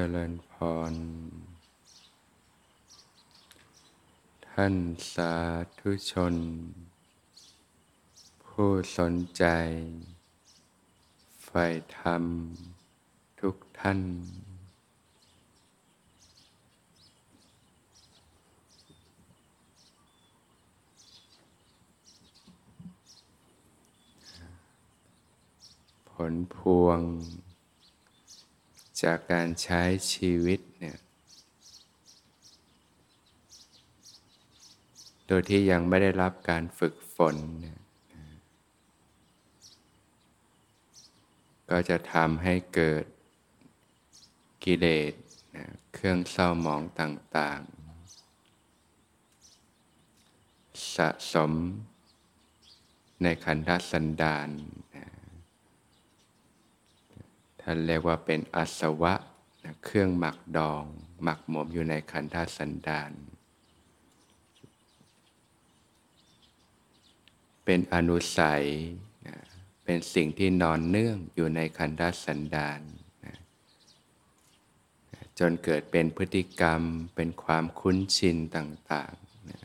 จริญพร ท่านสาธุชน ผู้สนใจใฝ่ธรรมทุกท่าน ผลพวง จากการใช้ชีวิตเนี่ยโดยที่ยังไม่ได้รับการฝึกฝนเนี่ยก็จะทำให้เกิดกิเลสเครื่องเศร้าหมองต่างๆ สะสมในขันธสันดาน ท่านเรียกว่าเป็นอสวะเครื่องหมักดอง หมักหมมอยู่ในขันธสันดาน เป็นอนุสัยเป็นสิ่งที่นอนเนื่องอยู่ในคันธสันดานนะจนเกิดเป็นพฤติกรรม เป็นความคุ้นชินต่างๆนะ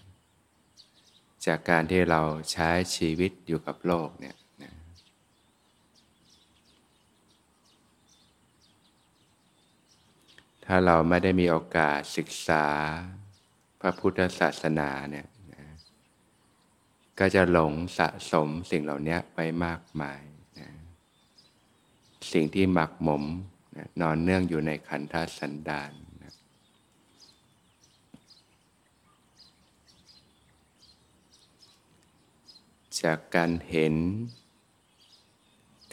จากการที่เราใช้ชีวิตอยู่กับโลกเนี่ยนะ ถ้าเราไม่ได้มีโอกาสศึกษา พระพุทธศาสนาเนี่ยก็จะหลงสะสมสิ่งเหล่านี้ไปมากมายนะสิ่งที่หมักหมมนะนอนเนื่องอยู่ในขันธสันดานนะจากการเห็น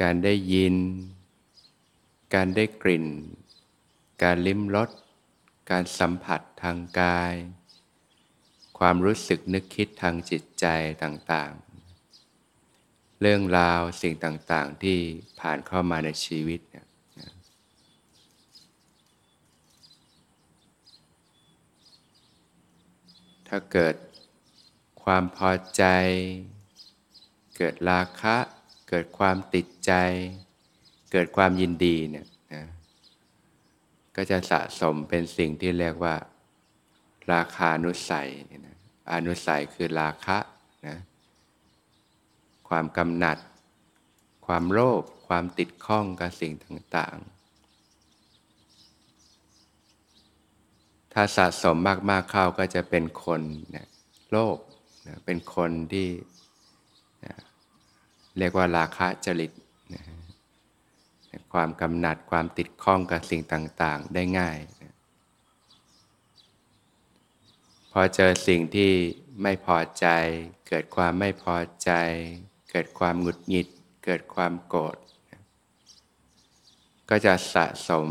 การได้ยิน การได้กลิ่น การลิ้มรส การสัมผัสทางกาย ความรู้สึกนึกคิดทางจิตใจต่างๆ เรื่องราวสิ่งต่างๆที่ผ่านเข้ามาในชีวิตเนี่ยถ้าเกิดความพอใจ เกิดราคะ เกิดความติดใจ เกิดความยินดีเนี่ยนะ ก็จะสะสมเป็นสิ่งที่เรียกว่า ราคานุสัยนะอนุสัยคือราคะนะความกำหนัด ความโลภความติดข้องกับสิ่งต่าง ๆ ถ้าสะสมมาก ๆ เข้าก็จะเป็นคนนะโลภนะเป็นคนที่นะเรียกว่าราคะจริต ความกำหนัดความติดข้องกับสิ่งต่างๆ ได้ง่าย พอเจอสิ่งที่ไม่พอใจ เกิดความไม่พอใจ เกิดความหงุดหงิด เกิดความโกรธก็จะสะสม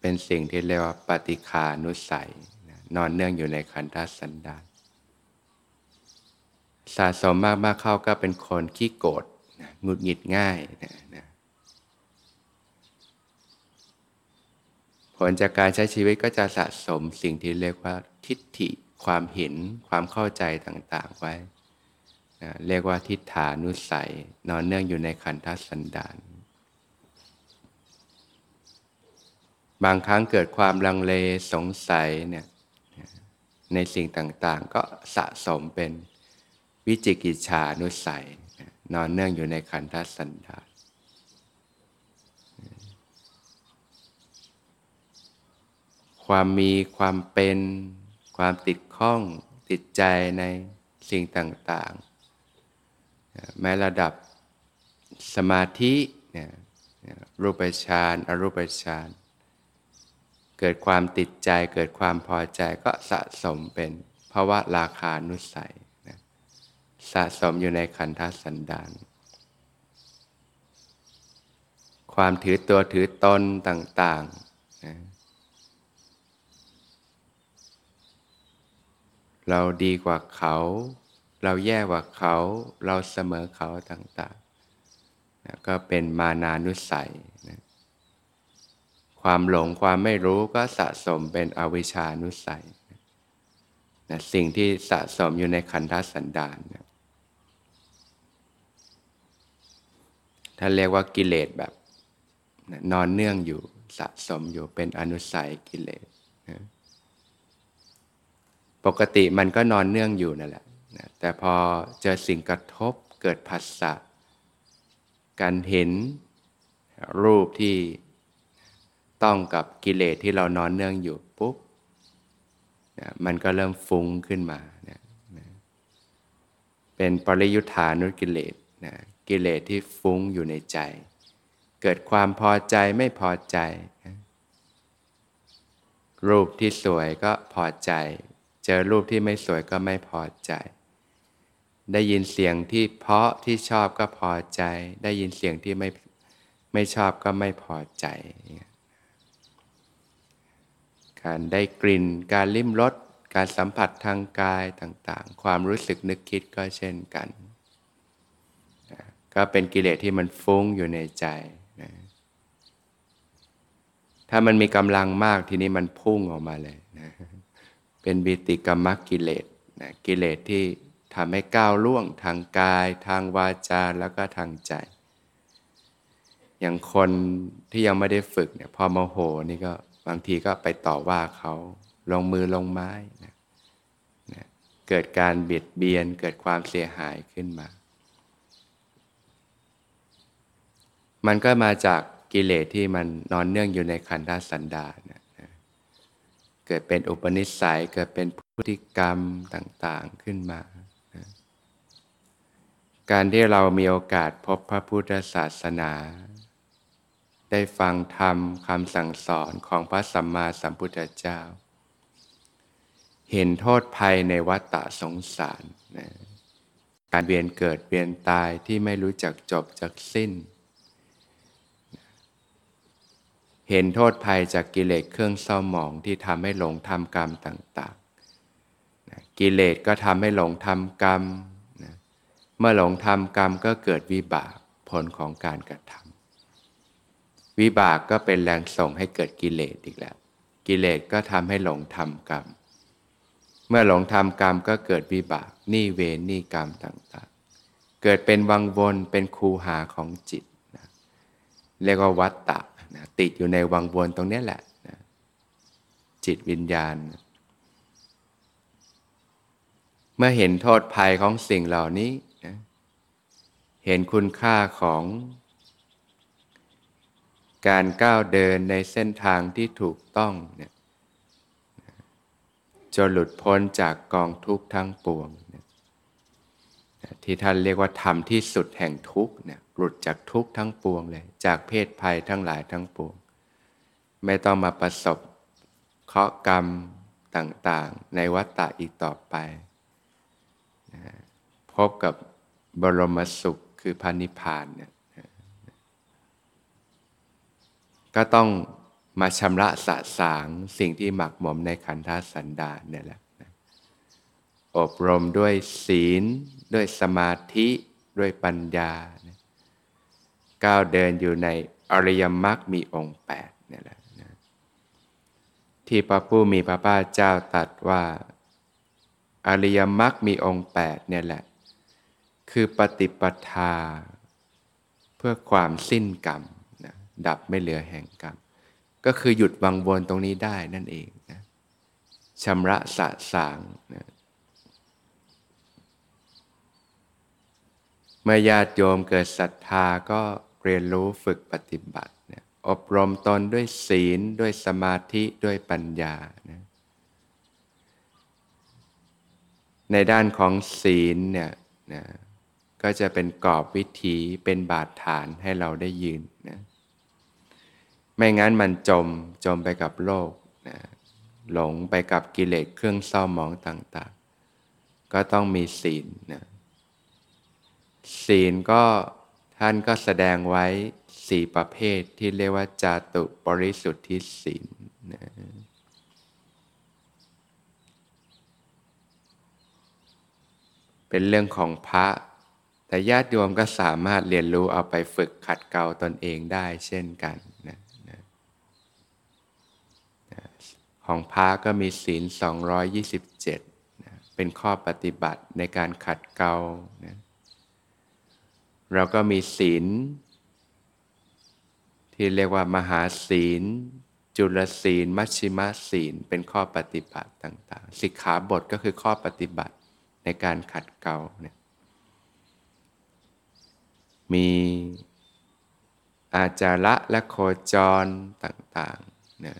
เป็นสิ่งที่เรียกว่าปฏิคานุสัย นอนเนื่องอยู่ในขันธสันดานสะสมมากๆเข้าก็เป็นคนขี้โกรธหงุดหงิดง่ายนะ ผลจากการใช้ชีวิตก็จะสะสมสิ่งที่เรียกว่าทิฏฐิ ความเห็น ความเข้าใจต่างๆไว้นะเรียกว่าทิฏฐานุสัย นอนเนื่องอยู่ในขันธสันดาน บางครั้งเกิดความลังเลสงสัยเนี่ยในสิ่งต่างๆ ก็สะสมเป็นวิจิกิจฉานุสัย นอนเนื่องอยู่ในขันธสันดาน ความมีความเป็น ความติดข้อง ติดใจในสิ่งต่างๆ แม้ระดับสมาธิรูปฌานอรูปฌานเกิดความติดใจเกิดความพอใจก็สะสมเป็นภาวะราคานุสัยสะสมอยู่ในขันธสันดานความถือตัวถือตนต่างๆ เราดีกว่าเขา เราแย่กว่าเขา เราเสมอเขาต่างๆนะก็เป็นมานานุสัยนะความหลงความไม่รู้ก็สะสมเป็นอวิชานุสัยนะสิ่งที่สะสมอยู่ในขันธสันดานนะท่านเรียกว่ากิเลสแบบนะนอนเนื่องอยู่สะสมอยู่เป็นอนุสัยกิเลสนะ ปกติมันก็นอนเนื่องอยู่นั่นแหละนะแต่พอเจอสิ่งกระทบเกิดผัสสะการเห็นรูปที่ต้องกับกิเลสที่เรานอนเนื่องอยู่ปุ๊บนะมันก็เริ่มฟุ้งขึ้นมานะนะเป็นปริยุทธานุกิเลสนะกิเลสที่ฟุ้งอยู่ในใจ เกิดความพอใจไม่พอใจนะรูปที่สวยก็พอใจ เจอรูปที่ไม่สวยก็ไม่พอใจ ได้ยินเสียงที่เพาะที่ชอบก็พอใจ ได้ยินเสียงที่ไม่ไม่ชอบก็ไม่พอใจ การได้กลิ่น การลิ้มรส การสัมผัสทางกายต่างๆ ความรู้สึกนึกคิดก็เช่นกัน ก็เป็นกิเลสที่มันฟุ้งอยู่ในใจนะถ้ามันมีกำลังมากทีนี้มันพุ่งออกมาเลยนะ เป็นบิติกรรมกิเลสนะกิเลสที่ทำให้ก้าวล่วงทางกาย ทางวาจาแล้วก็ทางใจ อย่างคนที่ยังไม่ได้ฝึกเนี่ยพอโมโหนี่ก็บางทีก็ไปต่อว่าเขาลงมือลงไม้นะนะเกิดการเบียดเบียนเกิดความเสียหายขึ้นมา มันก็มาจากกิเลสที่มันนอนเนื่องอยู่ในขันธสันดาน เกิดเป็นอุปนิสัยเกิดเป็นพฤติกรรมต่างๆขึ้นมานะการที่เรามีโอกาสพบพระพุทธศาสนา ได้ฟังธรรมคำสั่งสอนของพระสัมมาสัมพุทธเจ้า เห็นโทษภัยในวัฏฏะสงสารนะการเวียนเกิดเวียนตายที่ไม่รู้จักจบจักสิ้น เห็นโทษภัยจากกิเลสเครื่องเศร้าหมองที่ทำให้หลงทำกรรมต่างๆนะกิเลสก็ทำให้หลงทำกรรมนะเมื่อหลงทำกรรมก็เกิดวิบากผลของการกระทำวิบากก็เป็นแรงส่งให้เกิดกิเลสอีกแล้ว กิเลสก็ทำให้หลงทำกรรม เมื่อหลงทำกรรมก็เกิดวิบากนี่เวรนี่กรรมต่างๆ เกิดเป็นวังวนเป็นคูหาของจิตนะเรียกว่าวัตตะ นะติดอยู่ในวังวนตรงนี้แหละนะจิตวิญญาณ เมื่อเห็นโทษภัยของสิ่งเหล่านี้นะเห็นคุณค่าของ การก้าวเดินในเส้นทางที่ถูกต้องเนี่ยจนหลุดพ้นจากกองทุกข์ทั้งปวง ที่ท่านเรียกว่าธรรมที่สุดแห่งทุกข์เนี่ย หลุดจากทุกทั้งปวงเลย จากเพศภัยทั้งหลายทั้งปวง ไม่ต้องมาประสบเคราะห์กรรมต่างๆ ในวัฏฏะอีกต่อไปนะพบกับบรมสุขคือพานิพานเนี่ยก็ต้องมาชำระสะสางสิ่งที่หมักหมมในขันธสันดานเนี่ยแหละอบรมด้วยศีล ด้วยสมาธิ ด้วยปัญญา ก้าวเดินอยู่ในอริยมรรคมีองค์แปดนี่แหละนะที่พระผู้มีพระภาคเจ้าตรัสว่า อริยมรรคมีองค์แปดเนี่ยแหละ คือปฏิปทา เพื่อความสิ้นกรรมนะดับไม่เหลือแห่งกรรม ก็คือหยุดวังวนตรงนี้ได้นั่นเองนะชำระสะสางนะเมื่อญาติโยมเกิดศรัทธาก็ เรียนรู้ฝึกปฏิบัติเนี่ยอบรมตนด้วยศีลด้วยสมาธิด้วยปัญญานะในด้านของศีลเนี่ยนะก็จะเป็นกรอบวิถีเป็นบาดฐานให้เราได้ยืนนะไม่งั้นมันจมจมไปกับโลกนะหลงไปกับกิเลสเครื่องเศร้าหมองต่าง ๆ ก็ต้องมีศีลนะศีลก็ ท่านก็แสดงไว้สี่ประเภทที่เรียกว่าจาตุปริสุทธิศีลนะเป็นเรื่องของพระ แต่ญาติโยมก็สามารถเรียนรู้เอาไปฝึกขัดเกลาตนเองได้เช่นกันนะนะของพระก็มีศีล 227นะเป็นข้อปฏิบัติในการขัดเกลานะ เราก็มีศีล ที่เรียกว่ามหาศีล จุลศีล มัชชิมศีล เป็นข้อปฏิบัติต่างๆสิกขาบทก็คือข้อปฏิบัติในการขัดเกลาเนี่ยมีอาจาระและโคจรต่างๆนะ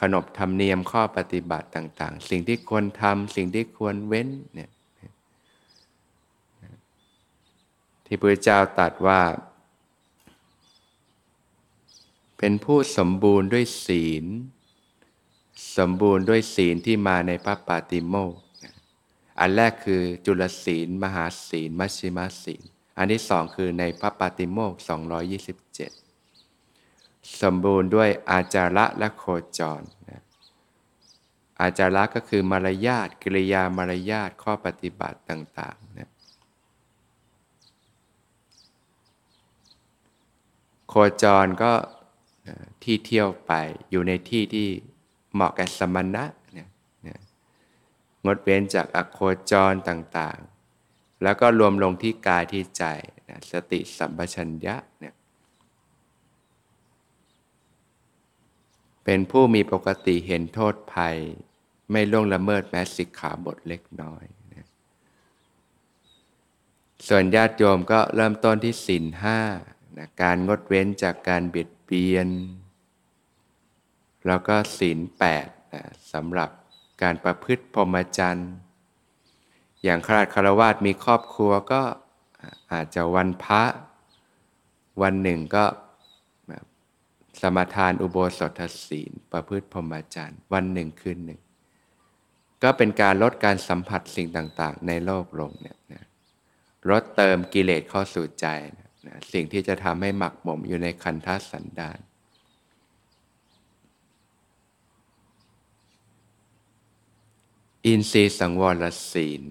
ขนบธรรมเนียมข้อปฏิบัติต่าง ๆ สิ่งที่ควรทำสิ่งที่ควรเว้นเนี่ย ที่พระเจ้าตรัสว่า เป็นผู้สมบูรณ์ด้วยศีล สมบูรณ์ด้วยศีลที่มาในพระปาติโมกอันแรกคือจุลศีล มหาศีล มัชชิมศีล อันที่สองคือในพระปาติโมก227 สมบูรณ์ด้วยอาจาระและโคจรนะอาจาระก็คือมารยาทกิริยามารยาทข้อปฏิบัติต่างๆนะ โคจรก็ที่เที่ยวไปอยู่ในที่ที่เหมาะแกับสมณะเนี่ยงดเว้นจากอโคจรต่างๆ แล้วก็รวมลงที่กายที่ใจนะสติสัมปชัญญะเนี่ยเป็นผู้มีปกติเห็นโทษภัย ไม่ล่วงละเมิดแม้สิกขาบทเล็กน้อยนะส่วนญาติโยมก็เริ่มต้นที่ศีลห้า นะการงดเว้นจากการเบียดเบียน แล้วก็ศีลแปดนะสำหรับการประพฤติพรหมจรรย์อย่างขราดคารวาสมีครอบครัวก็อาจจะวันพระวันหนึ่งก็สมทานอุโบสถศีล ประพฤติพรหมจรรย์วันหนึ่งคืนหนึ่ง ก็เป็นการลดการสัมผัสสิ่งต่างๆ ในโลกลงเนี่ยนะลดเติมกิเลสเข้าสู่ใจนะ นะสิ่งที่จะทำให้หมักหมมอยู่ในคันธสันดานอินทรีย์สังวรศีล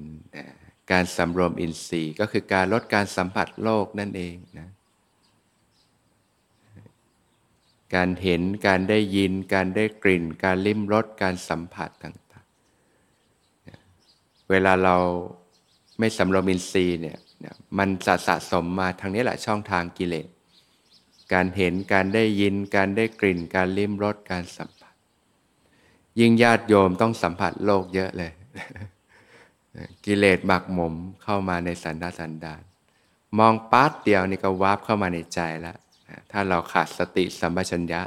การสำรวมอินทรีย์ก็คือการลดการสัมผัสโลกนั่นเองนะการเห็นการได้ยิน การได้กลิ่น การลิ้มรสการสัมผัสต่างๆ เวลาเราไม่สำรวมอินทรีย์เนี่ย มันจะสะสมมาทางนี้แหละช่องทางกิเลส การเห็นการได้ยินการได้กลิ่น การลิ้มรสการสัมผัส ยิ่งญาติโยมต้องสัมผัสโลกเยอะเลย กิเลสหมักหมมเข้ามาในสันดาสันดานมองปาร์ตเดียวนี่ก็วาบเข้ามาในใจแล้วถ้าเราขาดสติสัมปชัญญะ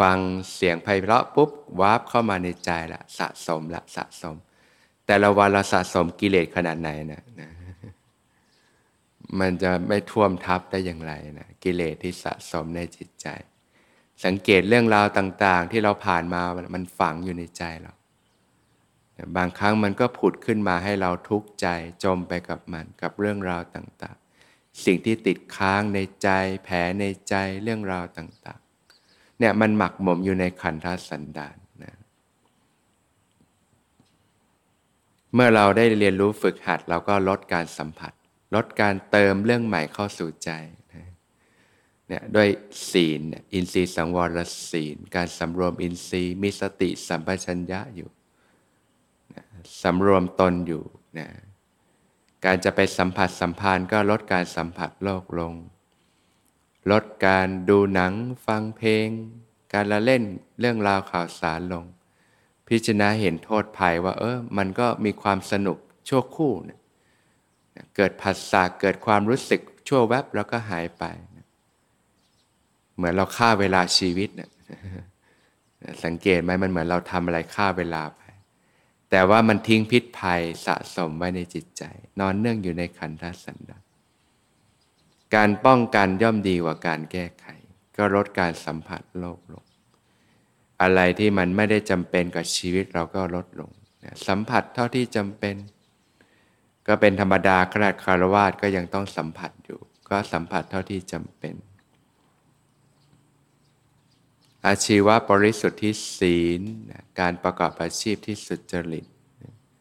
ฟังเสียงไพเราะปุ๊บวาบเข้ามาในใจละสะสมละสะสม แต่ละวันเราสะสมกิเลสขนาดไหนนะนะมันจะไม่ท่วมทับได้อย่างไรนะกิเลสที่สะสมในจิตใจ สังเกตเรื่องราวต่าง ๆ ที่เราผ่านมามันฝังอยู่ในใจเราบางครั้งมันก็ผุดขึ้นมาให้เราทุกข์ใจจมไปกับมันกับเรื่องราวต่าง ๆ สิ่งที่ติดค้างในใจ แผลในใจเรื่องราวต่าง ๆ เนี่ยมันหมักหมมอยู่ในขันธสันดานนะ เมื่อเราได้เรียนรู้ฝึกหัดเราก็ลดการสัมผัส ลดการเติมเรื่องใหม่เข้าสู่ใจเนี่ยด้วยศีลอินทรีย์สังวรศีล การสำรวมอินทรีย์มีสติสัมปชัญญะอยู่สำรวมตนอยู่นะการจะไปสัมผัสสัมพันธ์ก็ลดการสัมผัสโลกลง ลดการดูหนังฟังเพลง การละเล่นเรื่องราวข่าวสารลง พิจารณาเห็นโทษภัยว่า เออมันก็มีความสนุกชั่วคู่เเกิดผัสสะเกิดความรู้สึกชั่วแวบแล้วก็หายไปเหมือนเราฆ่าเวลาชีวิตสังเกตไหมมันเหมือนเราทำอะไรฆ่าเวลาไป แต่ว่ามันทิ้งพิษภัยสะสมไว้ในจิตใจ นอนเนื่องอยู่ในขันธสันดานการป้องกันย่อมดีกว่าการแก้ไข ก็ลดการสัมผัสโลกลง อะไรที่มันไม่ได้จำเป็นกับชีวิตเราก็ลดลงสัมผัสเท่าที่จำเป็น ก็เป็นธรรมดาขนาดคารวาสก็ยังต้องสัมผัสอยู่ ก็สัมผัสเท่าที่จำเป็น อาชีวะบริสุทธิ์ที่ศีลการประกอบอาชีพที่สุจริต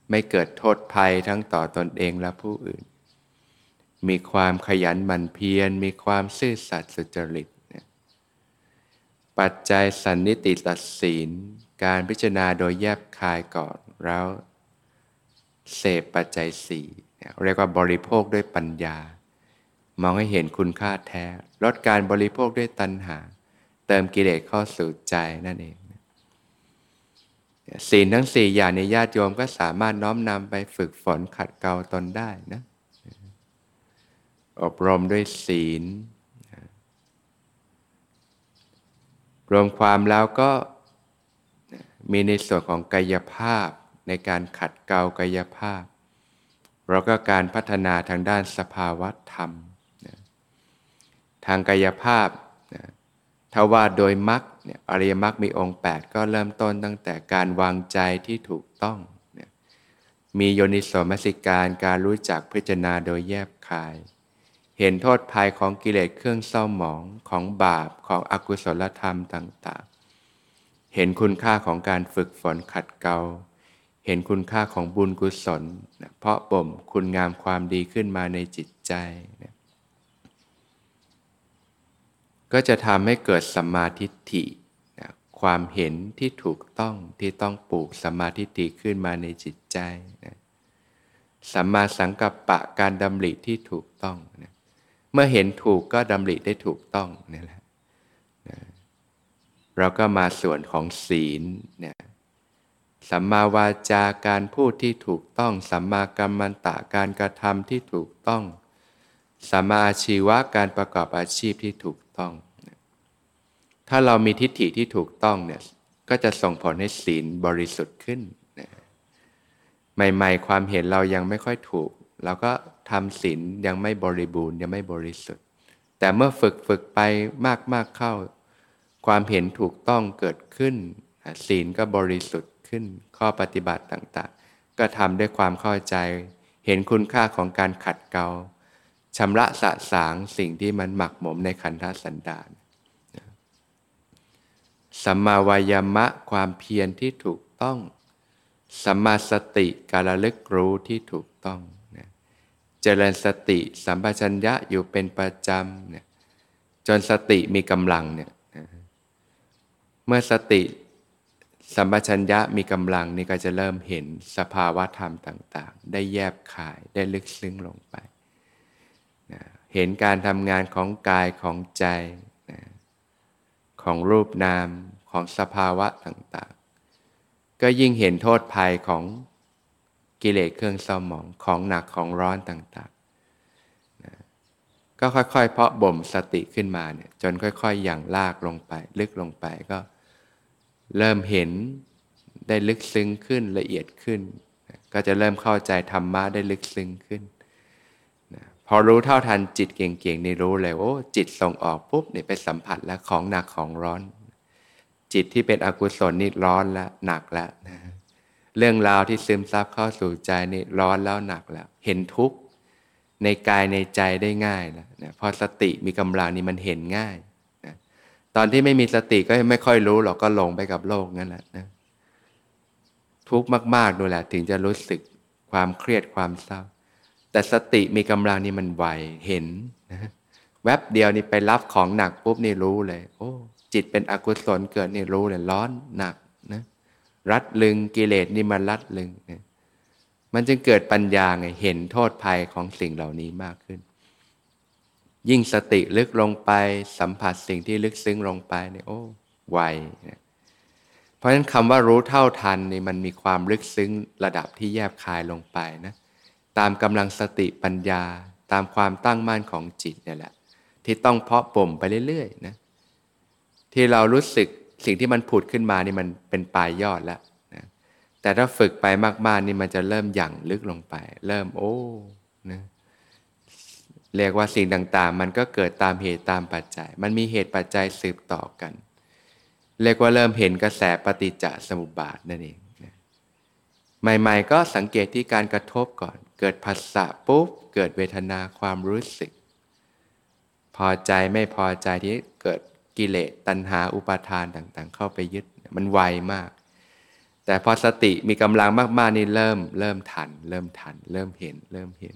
ไม่เกิดโทษภัยทั้งต่อตอนเองและผู้อื่น มีความขยันหมั่นเพียรมีความซื่อสัตย์สุจริต ปัจจัยสันนิติตัดสินการพิจารณาโดยแยบคายก่อนแล้วเสพปัจจัยสี่เรียกว่าบริโภคด้วยปัญญา มองให้เห็นคุณค่าแท้ ลดการบริโภคด้วยตัณหา เติมกิเลสเข้าสู่ใจนั่นเองศีลทั้งสี่อย่างในญาติโยมก็สามารถน้อมนำไปฝึกฝนขัดเกลาตนได้นะ อบรมด้วยศีล รวมความแล้วก็มีในส่วนของกายภาพในการขัดเกลากายภาพ แล้วก็การพัฒนาทางด้านสภาวะธรรมทางกายภาพถ้าว่าโดยมรรคอริยมรรคมีองค์ 8 ก็เริ่มต้นตั้งแต่การวางใจที่ถูกต้องมีโยนิโสมสิการการรู้จักพิจารณาโดยแยบคาย เห็นโทษภัยของกิเลสเครื่องเศร้าหมองของบาปของอกุศลธรรมต่างๆ เห็นคุณค่าของการฝึกฝนขัดเกลาเห็นคุณค่าของบุญกุศล เพราะบ่มคุณงามความดีขึ้นมาในจิตใจนะก็จะทำให้เกิดสัมมาทิฏฐินะความเห็นที่ถูกต้องที่ต้องปลูกสัมมาทิฏฐิขึ้นมาในจิตใจนะสัมมาสังกัปปะการดำริที่ถูกต้องนะ เมื่อเห็นถูกก็ดำริได้ถูกต้องนี่แหละเราก็มาส่วนของศีลเนะสัมมาวาจาการพูดที่ถูกต้อง สัมมากัมมันตะการกระทำที่ถูกต้อง สัมมาอาชีวะการประกอบอาชีพที่ถูกต้อง ถ้าเรามีทิฏฐิที่ถูกต้องเนี่ยก็จะส่งผลให้ศีลบริสุทธิ์ขึ้น ใหม่ ๆ ความเห็นเรายังไม่ค่อยถูก เราก็ทำศีลยังไม่บริบูรณ์ยังไม่บริสุทธิ์ แต่เมื่อฝึกฝึกไปมาก ๆ เข้า ความเห็นถูกต้องเกิดขึ้น ศีลก็บริสุทธิ์ขึ้น ข้อปฏิบัติต่างๆ ก็ทำด้วยความเข้าใจ เห็นคุณค่าของการขัดเกลาชำระสะสางสิ่งที่มันหมักหมมในขันธสันดานสัมมาวายามะความเพียรที่ถูกต้องสัมมาสติการระลึกรู้ที่ถูกต้อง เจริญสติสัมปชัญญะอยู่เป็นประจำเนี่ยจนสติมีกำลังเนี่ยเมื่อสติสัมปชัญญะมีกำลังนี่ก็จะเริ่มเห็นสภาวะธรรมต่าง ๆ ได้แยบขายได้ลึกซึ้งลงไปนะเห็นการทำงานของกายของใจนะของรูปนามของสภาวะต่าง ๆ ก็ยิ่งเห็นโทษภัยของ กิเลสเครื่องเศร้าหมองของหนักของร้อนต่างๆนะก็ค่อยๆ เพาะบ่มสติขึ้นมาเนี่ยจนค่อยๆ อย่างลากลงไป ลึกลงไปก็เริ่มเห็นได้ลึกซึ้งขึ้นละเอียดขึ้นก็จะเริ่มเข้าใจธรรมะได้ลึกซึ้งขึ้นนะพอรู้เท่าทันจิตเก่งๆนี่รู้เลยโอ้จิตส่งออกปุ๊บเนี่ยไปสัมผัสแล้วของหนักของร้อน จิตที่เป็นอกุศลนี่ร้อนแล้วหนักแล้วนะ เรื่องราวที่ซึมซับเข้าสู่ใจนี่ร้อนแล้วหนักแล้ว เห็นทุกข์ในกายในใจได้ง่ายแล้วนะพอสติมีกำลังนี่มันเห็นง่ายนะตอนที่ไม่มีสติก็ไม่ค่อยรู้หรอกก็หลงไปกับโลกนั่นแหละนะทุกข์มากๆดูแหละถึงจะรู้สึกความเครียดความเศร้า แต่สติมีกำลังนี่มันไวเห็นนะแวบเดียวนี่ไปรับของหนักปุ๊บนี่รู้เลย โอ้จิตเป็นอกุศลเกิดนี่รู้เลยร้อนหนัก รัดลึงกิเลสนี่มันรัดลึงนะมันจึงเกิดปัญญาไงเห็นโทษภัยของสิ่งเหล่านี้มากขึ้น ยิ่งสติลึกลงไปสัมผัสสิ่งที่ลึกซึ้งลงไปเนี่ยโอ้ไวเพราะฉะนั้นคำว่ารู้เท่าทันนี่มันมีความลึกซึ้งระดับที่แยบคายลงไปนะตามกำลังสติปัญญาตามความตั้งมั่นของจิตเนี่ยแหละ ที่ต้องเพาะบ่มไปเรื่อยๆนะที่เรารู้สึก สิ่งที่มันผุดขึ้นมานี่มันเป็นปลายยอดแล้วนะแต่ถ้าฝึกไปมากๆนี่มันจะเริ่มหยั่งลึกลงไป เริ่มโอ้นะเรียกว่าสิ่งต่างๆ มันก็เกิดตามเหตุตามปัจจัย มันมีเหตุปัจจัยสืบต่อกัน เรียกว่าเริ่มเห็นกระแสปฏิจจสมุปบาทนั่นเองใหม่ๆ ก็สังเกตที่การกระทบก่อน เกิดผัสสะปุ๊บ เกิดเวทนาความรู้สึก พอใจไม่พอใจที่เกิด กิเลสตัณหาอุปาทานต่างๆ เข้าไปยึดมันไวมาก แต่พอสติมีกำลังมากๆนี่เริ่มเริ่มทัน เริ่มทัน เริ่มเห็น เริ่มเห็น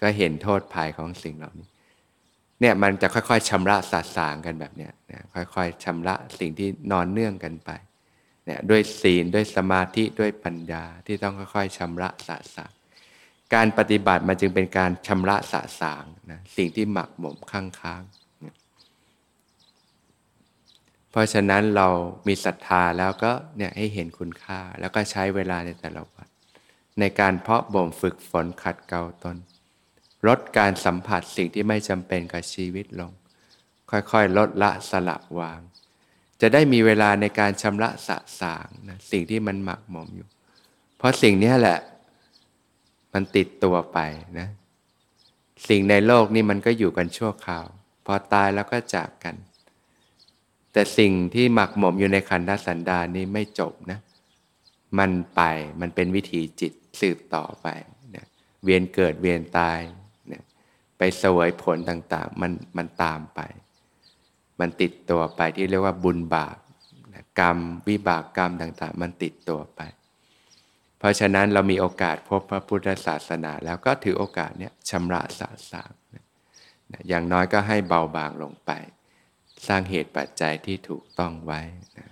ก็เห็นโทษภัยของสิ่งเหล่านี้เนี่ยมันจะค่อยๆชำระสาสางกันแบบเนี้ยนะค่อยๆชำระสิ่งที่นอนเนื่องกันไปเนี่ยด้วยศีลด้วยสมาธิด้วยปัญญาที่ต้องค่อยๆชำระสาสางการปฏิบัติมันจึงเป็นการชำระสะสางนะสิ่งที่หมักหมมข้างค้าง เพราะฉะนั้นเรามีศรัทธาแล้วก็เนี่ยให้เห็นคุณค่า แล้วก็ใช้เวลาในแต่ละวันในการเพาะบ่มฝึกฝนขัดเกลาตนลดการสัมผัสสิ่งที่ไม่จำเป็นกับชีวิตลง ค่อยๆ ลดละสละวาง จะได้มีเวลาในการชำระสะสางนะสิ่งที่มันหมักหมมอยู่ เพราะสิ่งนี้แหละ มันติดตัวไปนะ สิ่งในโลกนี่มันก็อยู่กันชั่วคราว พอตายแล้วก็จากกัน แต่สิ่งที่หมักหมมอยู่ในขันธสันดานนี่ไม่จบนะ มันไปมันเป็นวิถีจิตสืบต่อไปนะเวียนเกิดเวียนตายนะไปสวยผลต่างๆ มันมันตามไป มันติดตัวไปที่เรียกว่าบุญบาปนะกรรมวิบากกรรมต่างๆ มันติดตัวไป เพราะฉะนั้นเรามีโอกาสพบพระพุทธศาสนา แล้วก็ถือโอกาสเนี้ยชำระสาสางนะอย่างน้อยก็ให้เบาบางลงไป สร้างเหตุปัจจัยที่ถูกต้องไว้นะ